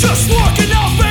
Just walking off.